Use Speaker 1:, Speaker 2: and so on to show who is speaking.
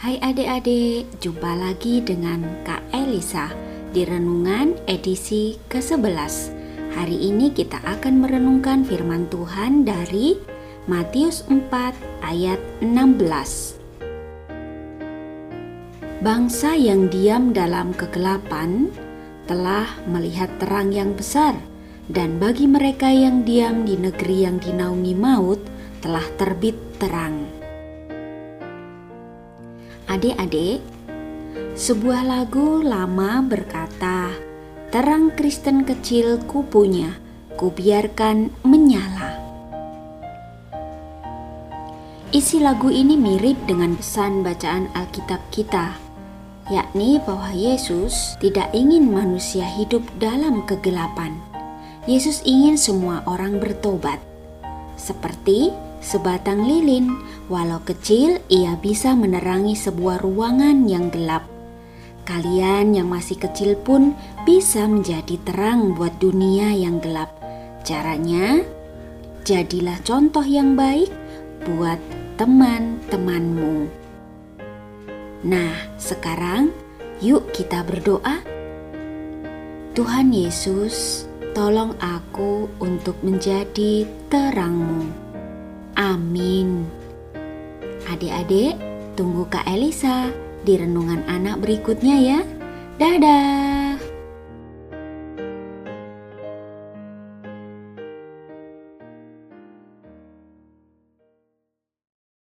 Speaker 1: Hai adik-adik, jumpa lagi dengan Kak Elisa di Renungan edisi ke-11 Hari ini kita akan merenungkan firman Tuhan dari Matius 4 ayat 16 Bangsa yang diam dalam kegelapan telah melihat terang yang besar dan bagi mereka yang diam di negeri yang dinaungi maut telah terbit terang. Adik-adik, sebuah lagu lama berkata, "Terang Kristen kecil kupunya, kubiarkan menyala." Isi lagu ini mirip dengan pesan bacaan Alkitab kita, yakni bahwa Yesus tidak ingin manusia hidup dalam kegelapan. Yesus ingin semua orang bertobat, seperti sebatang lilin, walau kecil, ia bisa menerangi sebuah ruangan yang gelap. Kalian yang masih kecil pun bisa menjadi terang buat dunia yang gelap. Caranya, jadilah contoh yang baik buat teman-temanmu. Nah, sekarang yuk kita berdoa. Tuhan Yesus, tolong aku untuk menjadi terangmu. Adik-adik, tunggu Kak Elisa di renungan anak berikutnya ya. Dadah.